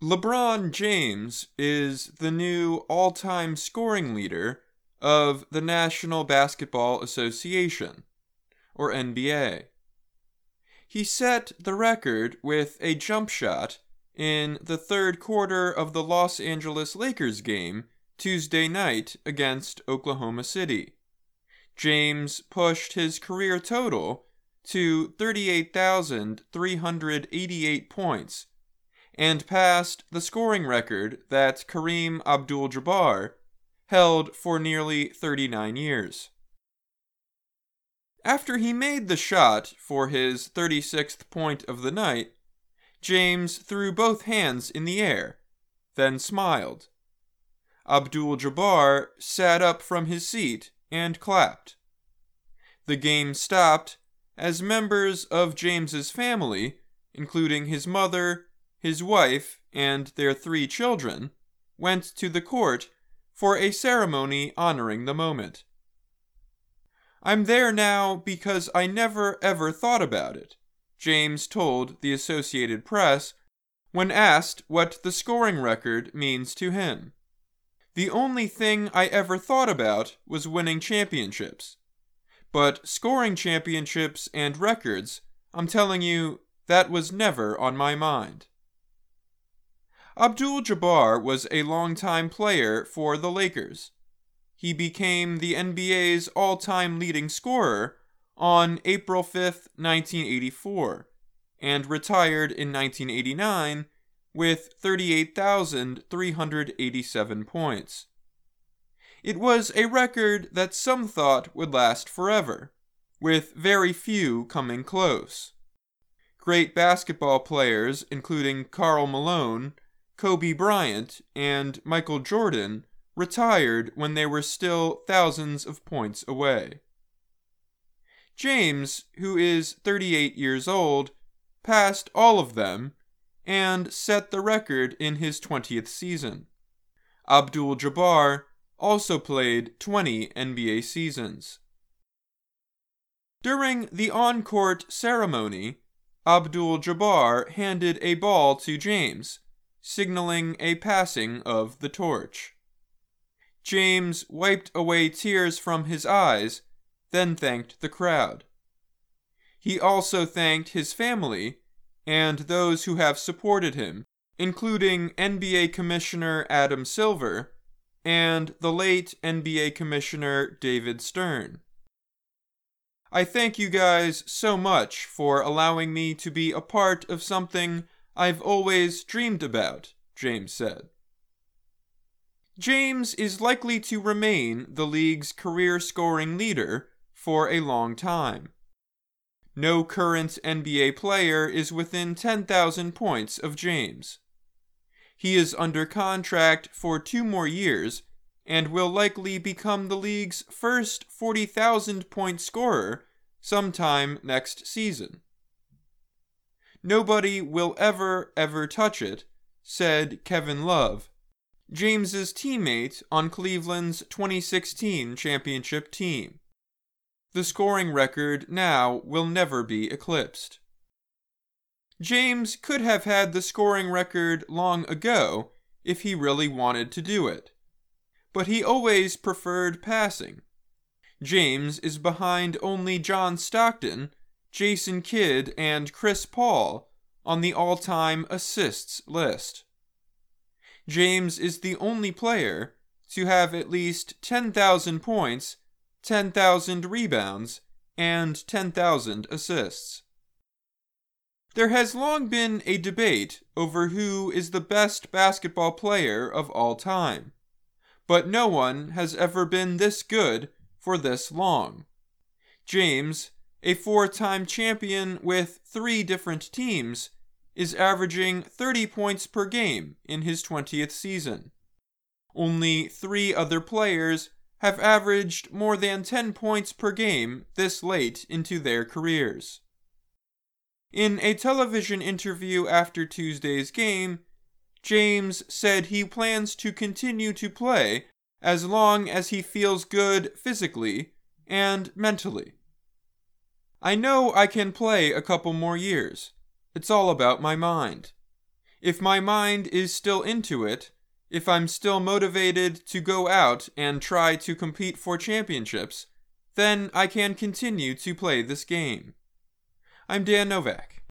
LeBron James is the new all time scoring leader of the National Basketball Association, or NBA. He set the record with a jump shot in the third quarter of the Los Angeles Lakers game Tuesday night against Oklahoma City. James pushed his career total to 38,388 points and passed the scoring record that Kareem Abdul Jabbar held for nearly 39 years. After he made the shot for his 36th point of the night, James threw both hands in the air, then smiled. Abdul Jabbar sat up from his seat and clapped. The game stopped as members of James's family, including his mother, his wife, and their three children, went to the court for a ceremony honoring the moment. I'm there now because I never ever thought about it, James told the Associated Press when asked what the scoring record means to him. The only thing I ever thought about was winning championships. But scoring championships and records, I'm telling you, that was never on my mind. Abdul Jabbar was a longtime player for the Lakers. He became the NBA's all time leading scorer on April 5, 1984, and retired in 1989 with 38,387 points. It was a record that some thought would last forever, with very few coming close. Great basketball players, including Karl Malone, Kobe Bryant, and Michael Jordan retired when they were still thousands of points away. James, who is 38 years old, passed all of them and set the record in his 20th season. Abdul Jabbar also played 20 NBA seasons. During the on court ceremony, Abdul Jabbar handed a ball to James signaling a passing of the torch. James wiped away tears from his eyes, then thanked the crowd. He also thanked his family and those who have supported him, including NBA Commissioner Adam Silver and the late NBA Commissioner David Stern. I thank you guys so much for allowing me to be a part of something I've always dreamed about, James said. James is likely to remain the league's career scoring leader for a long time. No current NBA player is within 10,000 points of James. He is under contract for two more years and will likely become the league's first 40,000 point scorer sometime next season. Nobody will ever, ever touch it, said Kevin Love, James's teammate on Cleveland's 2016 championship team. The scoring record now will never be eclipsed. James could have had the scoring record long ago if he really wanted to do it. But he always preferred passing. James is behind only John Stockton Jason Kidd, and Chris Paul on the all time assists list. James is the only player to have at least 10,000 points, 10,000 rebounds, and 10,000 assists. There has long been a debate over who is the best basketball player of all time, but no one has ever been this good for this long. James a four time champion with three different teams, is averaging 30 points per game in his 20th season. Only three other players have averaged more than 10 points per game this late into their careers. In a television interview after Tuesday's game, James said he plans to continue to play as long as he feels good physically and mentally. I know I can play a couple more years. It's all about my mind. If my mind is still into it, if I'm still motivated to go out and try to compete for championships, then I can continue to play this game. I'm Dan Novak.